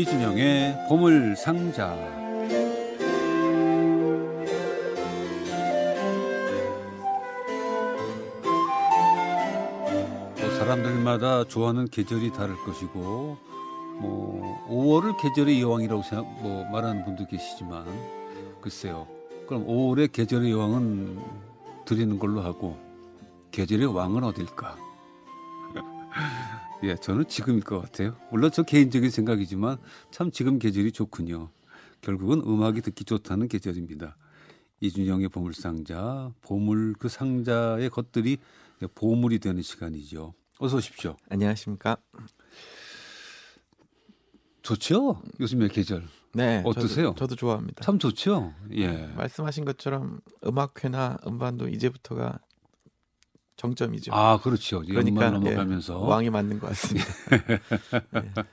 이준영의 보물 상자. 뭐 사람들마다 좋아하는 계절이 다를 것이고 뭐 5월을 계절의 여왕이라고 생각 뭐 말하는 분도 계시지만 글쎄요. 그럼 5월의 계절의 여왕은 드리는 걸로 하고 계절의 왕은 어딜까? 예, 저는 지금일 것 같아요. 물론 저 개인적인 생각이지만 참 지금 계절이 좋군요. 결국은 음악이 듣기 좋다는 계절입니다. 이준영의 보물상자, 보물 그 상자의 것들이 보물이 되는 시간이죠. 어서 오십시오. 안녕하십니까. 좋죠? 요즘의 계절. 네. 어떠세요? 저도, 저도 좋아합니다. 참 좋죠? 예. 말씀하신 것처럼 음악회나 음반도 이제부터가 정점이죠. 아, 그렇죠. 그러니까 넘어가면서 예, 왕이 맞는 것 같습니다.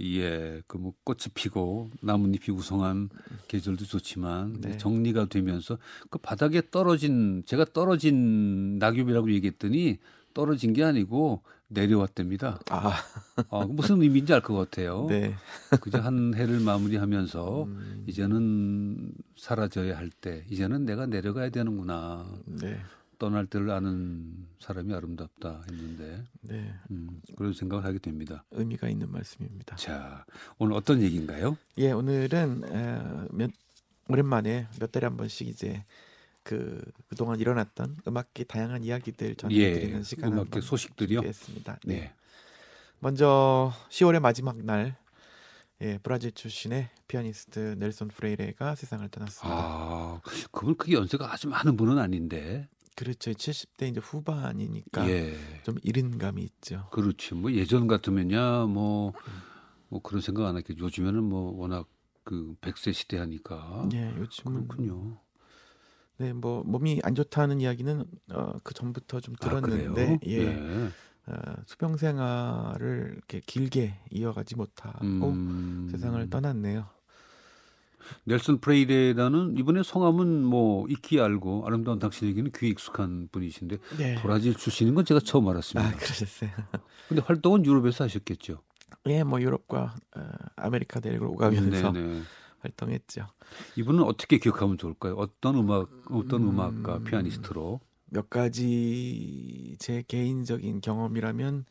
예, 그뭐 꽃이 피고 나뭇잎이 우성한 계절도 좋지만 네. 정리가 되면서 그 바닥에 떨어진 제가 떨어진 낙엽이라고 얘기했더니 떨어진 게 아니고 내려왔답니다. 아, 아, 무슨 의미인지 알 것 같아요. 네. 그저 한 해를 마무리하면서 음, 이제는 사라져야 할 때, 이제는 내가 내려가야 되는구나. 네. 떠날 때를 아는 사람이 아름답다 했는데 네. 음, 그런 생각을 하게 됩니다. 의미가 있는 말씀입니다. 자, 오늘 어떤 얘기인가요? 예, 오늘은 에, 몇 오랜만에 몇 달에 한 번씩 이제 그 그동안 일어났던 음악계 다양한 이야기들 전해드리는 예, 시간을 음악계 소식들이요. 준비했습니다. 네. 네. 먼저 10월의 마지막 날 예, 브라질 출신의 피아니스트 넬손 프레이레가 세상을 떠났습니다. 아, 그분 크게 연세가 아주 많은 분은 아닌데. 그렇죠. 70대 이제 후반이니까 예. 좀 이른 감이 있죠. 그렇지. 뭐 예전 같으면야 뭐, 뭐 그런 생각 안 했겠죠. 요즘에는 뭐 워낙 그 100세 시대 하니까. 예, 요즘은 그렇군요. 네, 뭐 몸이 안 좋다는 이야기는 어, 그 전부터 좀 아, 들었는데 그래요? 예. 어, 수병 생활을 이렇게 길게 이어가지 못하고 음, 세상을 떠났네요. 넬슨 프레이레라는 이번에 성함은 뭐 익히 알고 아름다운 당신에게는 귀에 익숙한 분이신데 네. 브라질 출신인 건 제가 처음 알았습니다. 아, 그러셨어요. 근데 활동은 유럽에서 하셨겠죠. 예, 뭐 유럽과 어, 아메리카 대륙을 오가면서 네네. 활동했죠. 이분은 어떻게 기억하면 좋을까요? 어떤 음악, 어떤 음. 음악가, 피아니스트로? 몇 가지 제 개인적인 경험이라면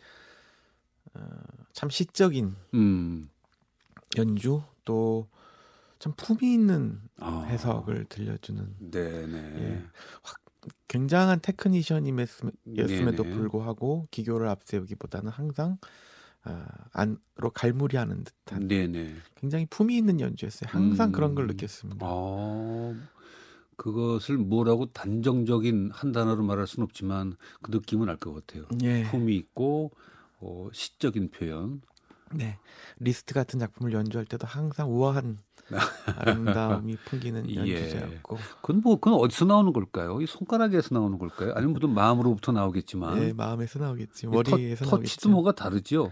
어, 참 시적인 음, 연주 또 참 품위 있는 아, 해석을 들려주는 네네. 예. 굉장한 테크니션임에도 네네. 불구하고 기교를 앞세우기보다는 항상 아, 안으로 갈무리하는 듯한 네네. 굉장히 품위 있는 연주였어요. 항상 음. 그런 걸 느꼈습니다. 아, 그것을 뭐라고 단정적인 한 단어로 말할 수는 없지만 그 느낌은 알 것 같아요. 예, 품이 있고 어, 시적인 표현. 네 리스트 같은 작품을 연주할 때도 항상 우아한 아름다움이 풍기는 예. 연주자였고 그건 뭐 그건 어디서 나오는 걸까요? 이 손가락에서 나오는 걸까요? 아니면 무슨 마음으로부터 나오겠지만 예, 마음에서 나오겠지 이 머리에서 터, 나오겠죠. 터치도 뭐가 다르죠.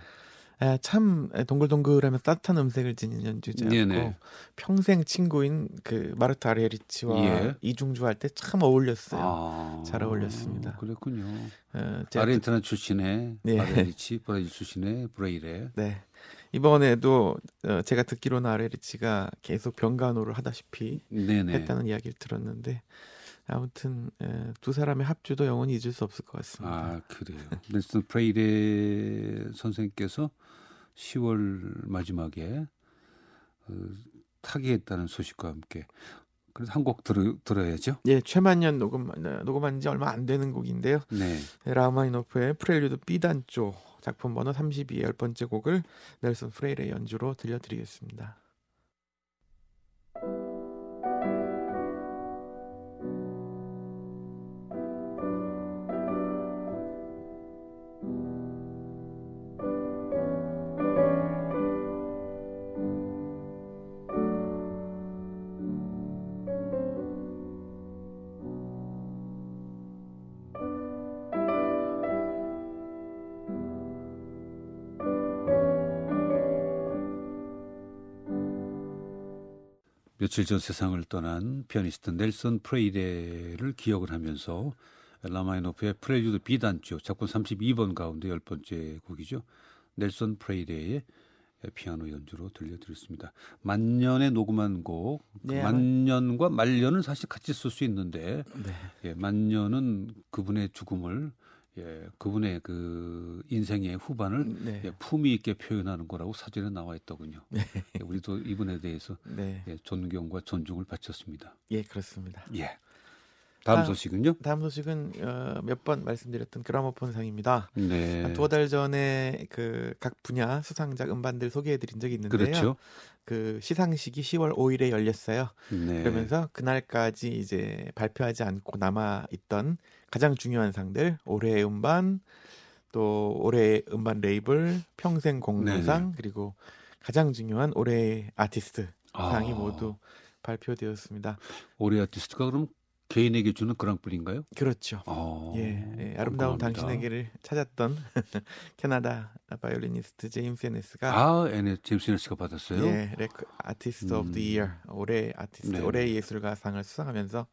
예, 참 동글동글하면 따뜻한 음색을 지닌 연주자였고 네네. 평생 친구인 그 마르타 아레리치와 예. 이중주 할 때 참 어울렸어요. 아, 잘 어울렸습니다. 그랬군요. 어, 아르헨티나 출신의 네. 아레리치, 브라질 출신의 브레이레. 네. 이번에도 어, 제가 듣기로는 아레리치가 계속 병간호를 하다시피 네네. 했다는 이야기를 들었는데 아무튼 에, 두 사람의 합주도 영원히 잊을 수 없을 것 같습니다. 아 그래요. 넬슨 프레이레 선생님께서 10월 마지막에 어, 타계했다는 소식과 함께 그래서 한 곡 들어, 들어야죠. 예, 최만년 녹음 어, 녹음한 지 얼마 안 되는 곡인데요. 네. 라마니노프의 프렐류드 B단조 작품 번호 32의 열 번째 곡을 넬슨 프레이레 연주로 들려드리겠습니다. 며칠 전 세상을 떠난 피아니스트 넬슨 프레이레를 기억을 하면서 라흐마니노프의 프렐류드 B단조 작품 32번 가운데 열 번째 곡이죠. 넬슨 프레이레의 피아노 연주로 들려드렸습니다. 만년에 녹음한 곡, 그 네, 만년과 말년은 사실 같이 쓸 수 있는데 네. 예, 만년은 그분의 죽음을 예, 그분의 그 인생의 후반을 네. 예, 품위 있게 표현하는 거라고 사전에 나와 있더군요. 예, 우리도 이분에 대해서 네. 예, 존경과 존중을 바쳤습니다. 예, 그렇습니다. 예. 다음 아, 소식은요? 다음 소식은 어, 몇 번 말씀드렸던 그라모폰상입니다. 네. 한 두어 달 전에 그 각 분야 수상작 음반들 소개해드린 적이 있는데요. 그렇죠. 그 시상식이 10월 5일에 열렸어요. 네. 그러면서 그날까지 이제 발표하지 않고 남아 있던 가장 중요한 상들 올해의 음반 또 올해의 음반 레이블 평생 공로상 그리고 가장 중요한 올해의 아티스트 상이 아, 모두 발표되었습니다. 올해 아티스트가 그럼 개인에게 주는 그랑프리인가요? 그렇죠. 어, 예, 예, 아름다운 궁금합니다. 당신에게를 찾았던 캐나다 바이올리니스트 제임스 에네스가 아, 에네 제임스 네스가 받았어요. 예, 레크 Artist of the Year 올해 아티스트 네. 올해 예술가상을 수상하면서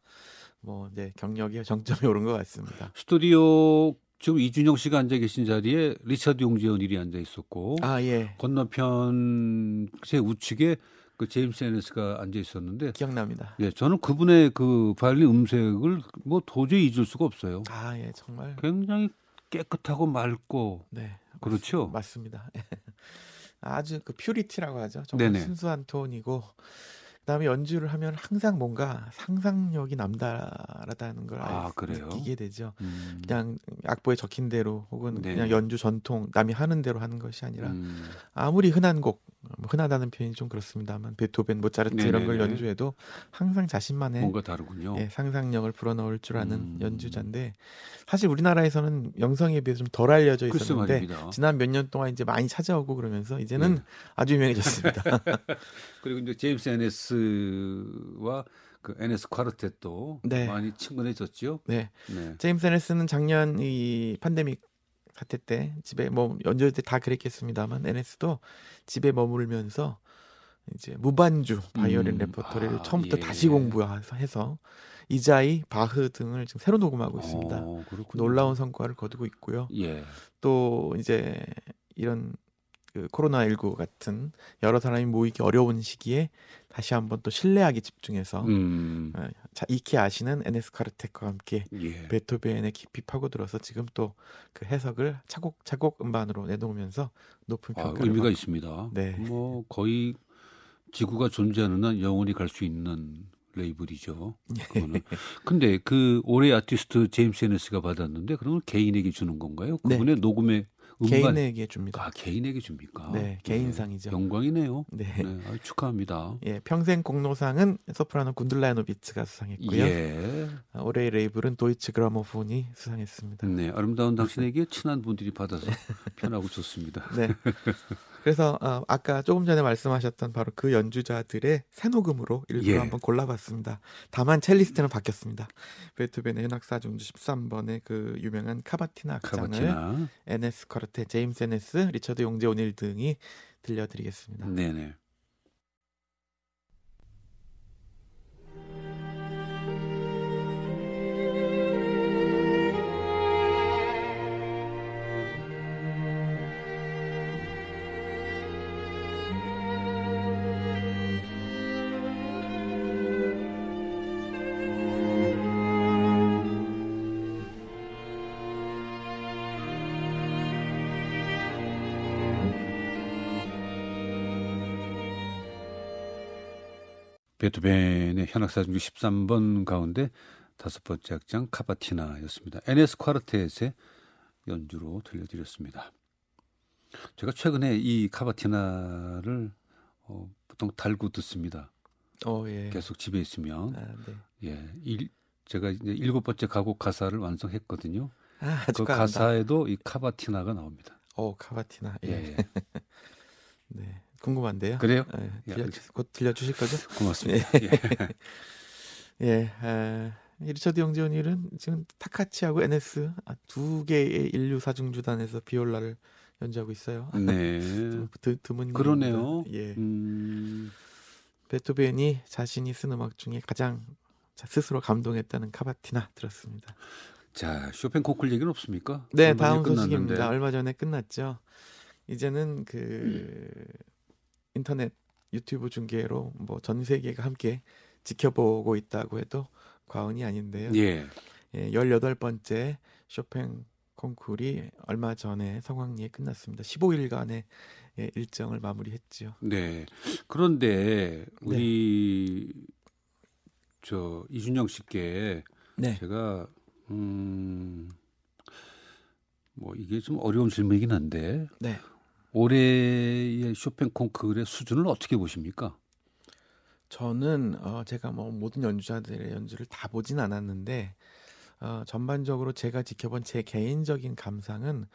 뭐 이제 경력이 정점에 오른 것 같습니다. 스튜디오 지금 이준형 씨가 앉아 계신 자리에 리차드 용재 오닐이 앉아 있었고 아 예, 건너편 제 우측에 그 제임스 에네스가 앉아 있었는데 기억납니다. 예, 저는 그분의 그 바이올린 음색을 뭐 도저히 잊을 수가 없어요. 아 예, 정말 굉장히 깨끗하고 맑고 네 그렇죠. 맞습니다. 아주 그 퓨리티라고 하죠. 정말 네네. 순수한 톤이고 그다음에 연주를 하면 항상 뭔가 상상력이 남다르다는 걸 아? 느끼게 되죠. 음, 그냥 악보에 적힌 대로 혹은 네. 그냥 연주 전통 남이 하는 대로 하는 것이 아니라 음, 아무리 흔한 곡뭐 흔하다는 표현이 좀 그렇습니다만 베토벤, 모차르트 이런 걸. 연주해도 항상 자신만의 뭔가 다르군요. 예, 상상력을 불어넣을 줄 아는 음. 연주자인데 사실 우리나라에서는 명성에 비해서 좀덜 알려져 있었는데. 지난 몇 년 동안 이제 많이 찾아오고 그러면서 이제는 네. 아주 유명해졌습니다. 그리고 이제 제임스 에네스와 그 에네스 콰르텟도 네. 많이 친근해졌죠. 네, 네. 제임스 에네스는 작년 이 팬데믹 사태 때 집에 뭐 연주할 때다 그랬겠습니다만 에네스도 집에 머물면서 이제 무반주 바이올린 음, 레퍼토리를 아, 처음부터 예. 다시 공부해서 해서 이자이 바흐 등을 지금 새로 녹음하고 있습니다. 어, 그렇군요. 놀라운 성과를 거두고 있고요. 예. 또 이제 이런 그 코로나 19 같은 여러 사람이 모이기 어려운 시기에 다시 한번 또 실내악에 집중해서 음. 어, 자, 익히 아시는 에네스 콰르텟과 함께 예. 베토벤에 깊이 파고들어서 지금 또 그 해석을 차곡차곡 음반으로 내놓으면서 높은 아, 평가를 의미가 받고 있습니다. 네. 뭐 거의 지구가 존재하는 한 영원히 갈 수 있는 레이블이죠. 그거는. 근데 그 올해 아티스트 제임스 에네스가 받았는데 그러면 개인에게 주는 건가요? 네. 그분의 녹음의 음반 개인에게 줍니다. 아 개인에게 줍니까? 네, 개인상이죠. 영광이네요. 네. 네, 아유, 축하합니다. 예, 평생 공로상은 소프라노 군둘라 야노비츠가 수상했고요. 예. 아, 올해의 레이블은 도이치 그라모폰이 수상했습니다. 네, 아름다운 당신에게 친한 분들이 받아서 편하고 좋습니다. 네. 그래서 어, 아까 조금 전에 말씀하셨던 바로 그 연주자들의 새 녹음으로 일부러 예. 한번 골라봤습니다. 다만 첼리스트는 바뀌었습니다. 베토벤의 현악사중주 13번의 그 유명한 카바티나 악장을 카바티나. 에네스 콰르텟, 제임스 에네스, 리처드 용재 오닐 등이 들려드리겠습니다. 네네. 베토벤의 현악사중주 13번 가운데 다섯 번째 악장 카바티나였습니다. 에네스 콰르텟의 연주로 들려드렸습니다. 제가 최근에 이 카바티나를 어, 보통 달고 듣습니다. 어, 예. 계속 집에 있으면 아, 네. 예, 일, 제가 이제 일곱 번째 가곡 가사를 완성했거든요. 아, 그. 가사에도 이 카바티나가 나옵니다. 어, 카바티나. 예. 예, 예. 네. 궁금한데요. 그래요? 예, 야, 들려, 곧 들려주실 거죠? 고맙습니다. 예. 예, 아, 이 리처드 영재원일은 지금 타카치하고 NS 아, 두 개의 인류 사중 주단에서 비올라를 연주하고 있어요. 네. 좀 드, 드문 그러네요. 예, 음, 베토벤이 자신이 쓴 음악 중에 가장 자- 스스로 감동했다는 카바티나 들었습니다. 자, 쇼팽 코클 얘기는 없습니까? 네, 다음 끝났는데. 소식입니다. 얼마 전에 끝났죠. 이제는 그 인터넷 유튜브 중계로 뭐 전 세계가 함께 지켜보고 있다고 해도 과언이 아닌데요. 예. 예, 18번째 쇼팽 콩쿠르이 얼마 전에 성황리에 끝났습니다. 15일간의 예, 일정을 마무리했지요. 네. 그런데 우리 저 이준영 씨께 네. 제가 음. 뭐 이게 좀 어려운 질문이긴 한데 네. 올해의 쇼팽 콩쿠르의 수준을 어떻게 보십니까? 저는 어 제가 뭐 모든 연주자들의 연주를 다 보진 않았는데 어 전반적으로 제가 지켜본 제 개인적인 감상은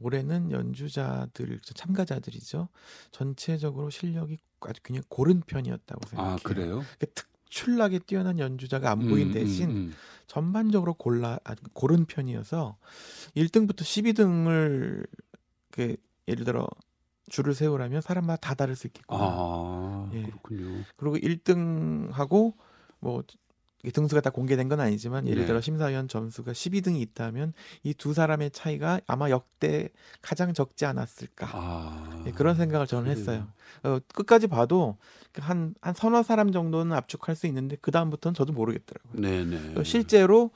올해는 연주자들 참가자들이죠. 전체적으로 실력이 아주 굉장히 고른 편이었다고 생각해요. 아 그래요? 그러니까 특출나게 뛰어난 연주자가 안 보인 음, 대신 음, 음. 전반적으로 골라 아, 고른 편이어서 1등부터 12등을 그 예를 들어 줄을 세우라면 사람마다 다 다를 수 있겠구나. 아 예. 그렇군요. 그리고 1등하고 뭐 등수가 다 공개된 건 아니지만 예를 네. 들어 심사위원 점수가 12등이 있다면 이 두 사람의 차이가 아마 역대 가장 적지 않았을까. 아 예, 그런 생각을 저는 그래요. 했어요. 어, 끝까지 봐도 한, 한 서너 사람 정도는 압축할 수 있는데 그 다음부터는 저도 모르겠더라고요. 네네. 어, 실제로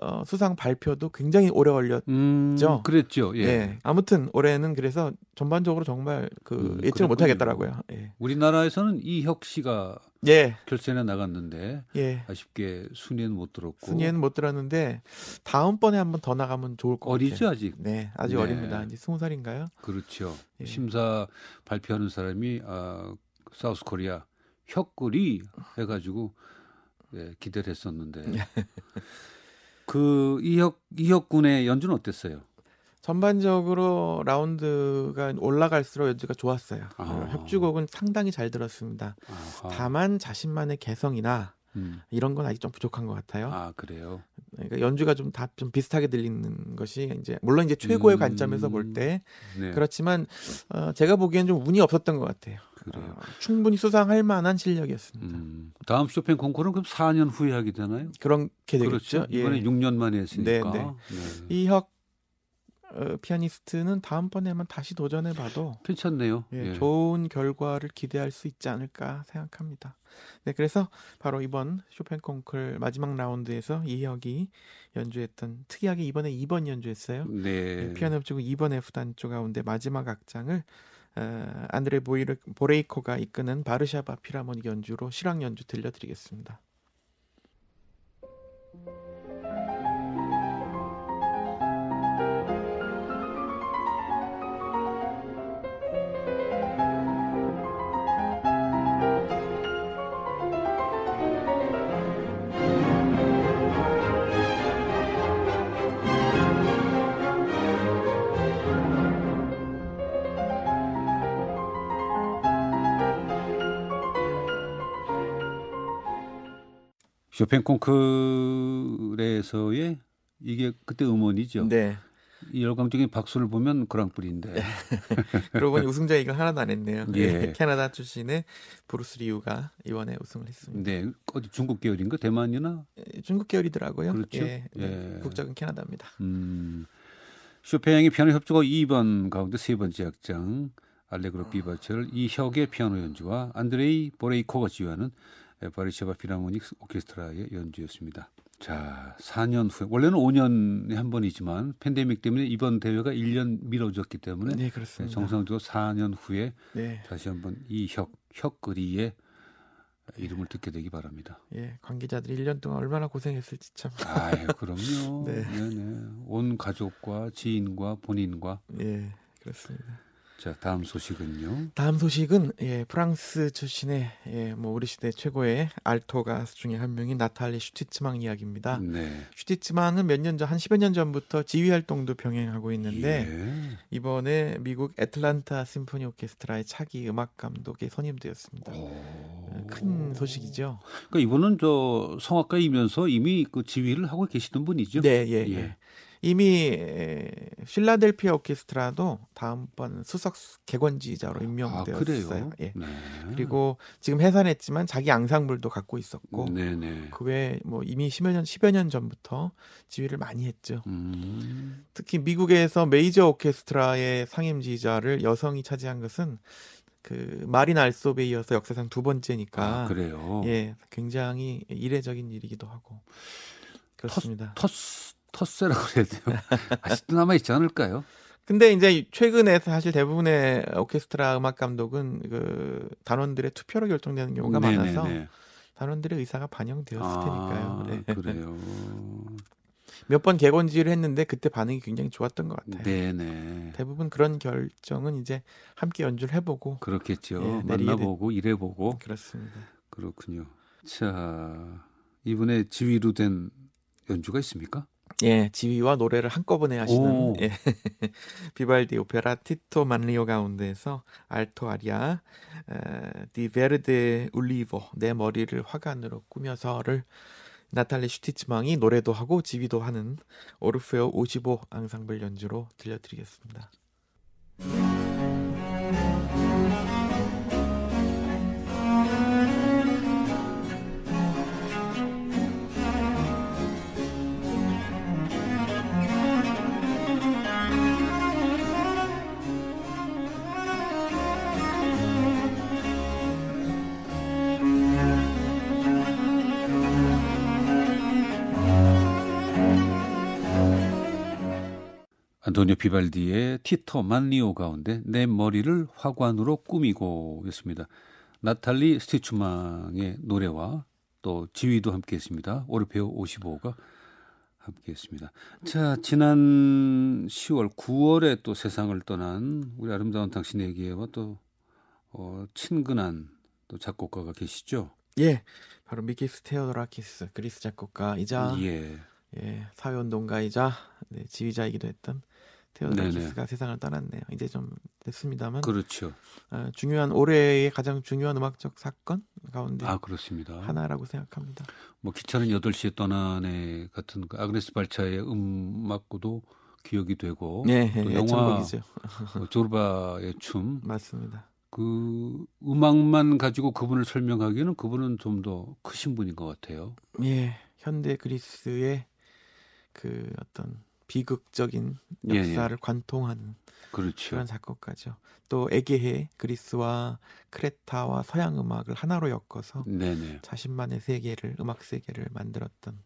어, 수상 발표도 굉장히 오래 걸렸. 음, 죠? 그랬죠. 예. 예. 아무튼 올해는 그래서 전반적으로 정말 그 음, 예측을 못. 하겠더라고요. 예. 우리나라에서는 이혁 씨가 예. 결선에 나갔는데 예. 아쉽게 순위에는 못 들었고 순위에는 못 들었는데 다음번에 한번 더 나가면 좋을 것 어리죠 같아요. 아직. 네, 아직 네. 어립니다. 이제 스무 살인가요? 그렇죠. 예. 심사 발표하는 사람이 아, 사우스 코리아 혁꿀이 해가지고 예, 기대를 했었는데 네. 그 이혁 이혁 군의 연주는 어땠어요? 전반적으로 라운드가 올라갈수록 연주가 좋았어요. 아. 어, 협주곡은 상당히 잘 들었습니다. 아하. 다만 자신만의 개성이나 음. 이런 건 아직 좀 부족한 것 같아요. 아 그래요. 그러니까 연주가 좀 다좀 비슷하게 들리는 것이 이제 물론 이제 최고의 음. 관점에서 볼때 네. 그렇지만 어, 제가 보기엔 좀 운이 없었던 것 같아요. 그래요. 어, 충분히 수상할 만한 실력이었습니다. 음. 다음 쇼팽 콩쿠르는 그럼 4년 후에 하게 되나요? 그렇게 되겠죠. 그렇죠. 이번에 예. 6년 만에 했으니까. 네, 네. 이혁 어, 피아니스트는 다음번에만 다시 도전해봐도 괜찮네요. 예, 예. 좋은 결과를 기대할 수 있지 않을까 생각합니다. 네, 그래서 바로 이번 쇼팽 콩쿨 마지막 라운드에서 이혁이 연주했던 특이하게 이번에 2번 연주했어요. 네. 예, 피아노 협주곡 2번 F 단조 가운데 마지막 악장을 어, 안드레 보레이코가 이끄는 바르샤바 필하모닉 연주로 실황 연주 들려드리겠습니다. 쇼팽 콩쿠르에서의 이게 그때 음원이죠. 네. 이 열광적인 박수를 보면 그랑프리인데. 그러고 보니 우승자 얘기를 하나도 안 했네요. 예. 캐나다 출신의 브루스 리우가 이번에 우승을 했습니다. 네. 어디 중국 계열인가? 대만이나? 예, 중국 계열이더라고요. 그렇죠. 예, 네. 예. 국적은 캐나다입니다. 음. 쇼팽의 피아노 협주곡 2번 가운데 세 번째 악장 알레그로 비바체를 이혁의 피아노 연주와 안드레이 보레이코가 지휘하는 바리샤바 필하모닉 오케스트라의 연주였습니다. 자, 4년 후에 원래는 5년에 한 번이지만 팬데믹 때문에 이번 대회가 1년 미뤄졌기 때문에 네, 그렇습니다. 정상적으로 4년 후에 네, 다시 한번 이혁 혁그리의 이름을 듣게 되기 바랍니다. 예, 관계자들이 1년 동안 얼마나 고생했을지 참. 아유, 그럼요. 네. 네. 네 온 가족과 지인과 본인과 예, 그렇습니다. 자, 다음 소식은요. 다음 소식은 예, 프랑스 출신의 예, 뭐 우리 시대 최고의 알토 가수 중에 한 명인 나탈리 슈티츠망 이야기입니다. 네. 슈티츠망은 몇 년 전, 한 10여 년 전부터 지휘 활동도 병행하고 있는데 예. 이번에 미국 애틀란타 심포니 오케스트라의 차기 음악 감독에 선임되었습니다. 오. 큰 소식이죠. 그러니까 이분은 저 성악가이면서 이미 그 지휘를 하고 계시던 분이죠. 네, 예, 예. 예. 이미 에, 필라델피아 오케스트라도 다음번 수석 개관지자로 아, 임명되었어요. 그래요. 예. 네. 그리고 지금 해산했지만 자기 앙상블도 갖고 있었고 네, 네. 그 외에 뭐 이미 10여 년 10여 년 전부터 지휘를 많이 했죠. 음. 특히 미국에서 메이저 오케스트라의 상임 지휘자를 여성이 차지한 것은 그 마린 알소베 이어서 역사상 두 번째니까 아, 그래요. 예, 굉장히 이례적인 일이기도 하고 그렇습니다. 터스 터스 라고 그래야 돼요. 아직도 남아 있지 않을까요? 근데 이제 최근에 사실 대부분의 오케스트라 음악 감독은 그 단원들의 투표로 결정되는 경우가 네네네. 많아서 단원들의 의사가 반영되었을 아, 테니까요. 네. 그래요. 몇 번 개건지를 했는데 그때 반응이 굉장히 좋았던 것 같아요. 네네. 대부분 그런 결정은 이제 함께 연주를 해보고 그렇겠죠. 예, 만나보고 일해보고 그렇습니다. 그렇군요. 자 이번에 지휘로 된 연주가 있습니까? 예, 지휘와 노래를 한꺼번에 하시는 오. 예. 비발디 오페라 티토 만리오 가운데에서 알토 아리아 에, 디 베르데 울리보 내 머리를 화관으로 꾸며서를 나탈리 슈티츠망이 노래도 하고 지휘도 하는 오르페오 55 앙상블 연주로 들려드리겠습니다. 안토니오 비발디의 티터 만리오 가운데 내 머리를 화관으로 꾸미고였습니다. 나탈리 스티추망의 노래와 또 지휘도 함께했습니다. 오르페오 55가 함께했습니다. 자 지난 10월 9월에 또 세상을 떠난 우리 아름다운 당신에게와 또 어, 친근한 또 작곡가가 계시죠. 예, 바로 미키스 테오도라키스 그리스 작곡가이자 예. 예, 사회운동가이자 네, 지휘자이기도 했던 테오도라키스가 세상을 떠났네요. 이제 좀 됐습니다만 그렇죠. 어, 중요한 올해의 가장 중요한 음악적 사건 가운데 아 그렇습니다. 하나라고 생각합니다. 뭐 기차는 8시에 떠난 애 같은 그 아그네스 발차의 음악고도 기억이 되고 예, 또 예, 영화. 어, 조르바의 춤그 맞습니다. 음악만 가지고 그분을 설명하기에는 그분은 좀 더 크신 분인 것 같아요. 예, 현대 그리스의 그 어떤 비극적인 예, 역사를 관통하는 그렇죠. 그런 작곡가죠. 또 에게해 그리스와 크레타와 서양 음악을 하나로 엮어서 네네. 자신만의 세계를 음악 세계를 만들었던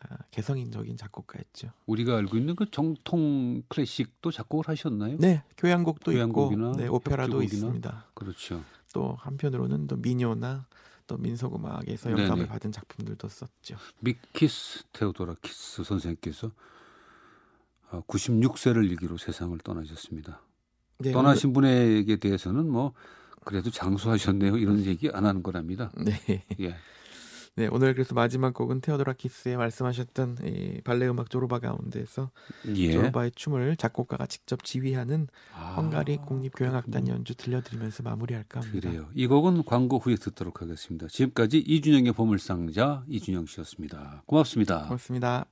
아, 개성인적인 작곡가였죠. 우리가 알고 있는 그 정통 클래식도 작곡을 하셨나요? 네, 교향곡도 있고, 네, 오페라도 협주곡이나? 있습니다. 그렇죠. 또 한편으로는 또 민요나 또 민속 음악에서. 영감을 받은 작품들도 썼죠. 미키스 테오도라키스 선생님께서 96세를 일기로 세상을 떠나셨습니다. 네, 떠나신 분에게 대해서는 뭐 그래도 장수하셨네요 이런 얘기 안 하는 거랍니다. 네, 예. 네, 오늘 그래서 마지막 곡은 테오도라키스의 말씀하셨던 이 발레 음악 조르바 가운데에서 예. 조르바의 춤을 작곡가가 직접 지휘하는 아, 헝가리 국립교향악단 연주 들려드리면서 마무리할까 합니다. 그래요. 이 곡은 광고 후에 듣도록 하겠습니다. 지금까지 이준영의 보물상자 이준영 씨였습니다. 고맙습니다. 고맙습니다.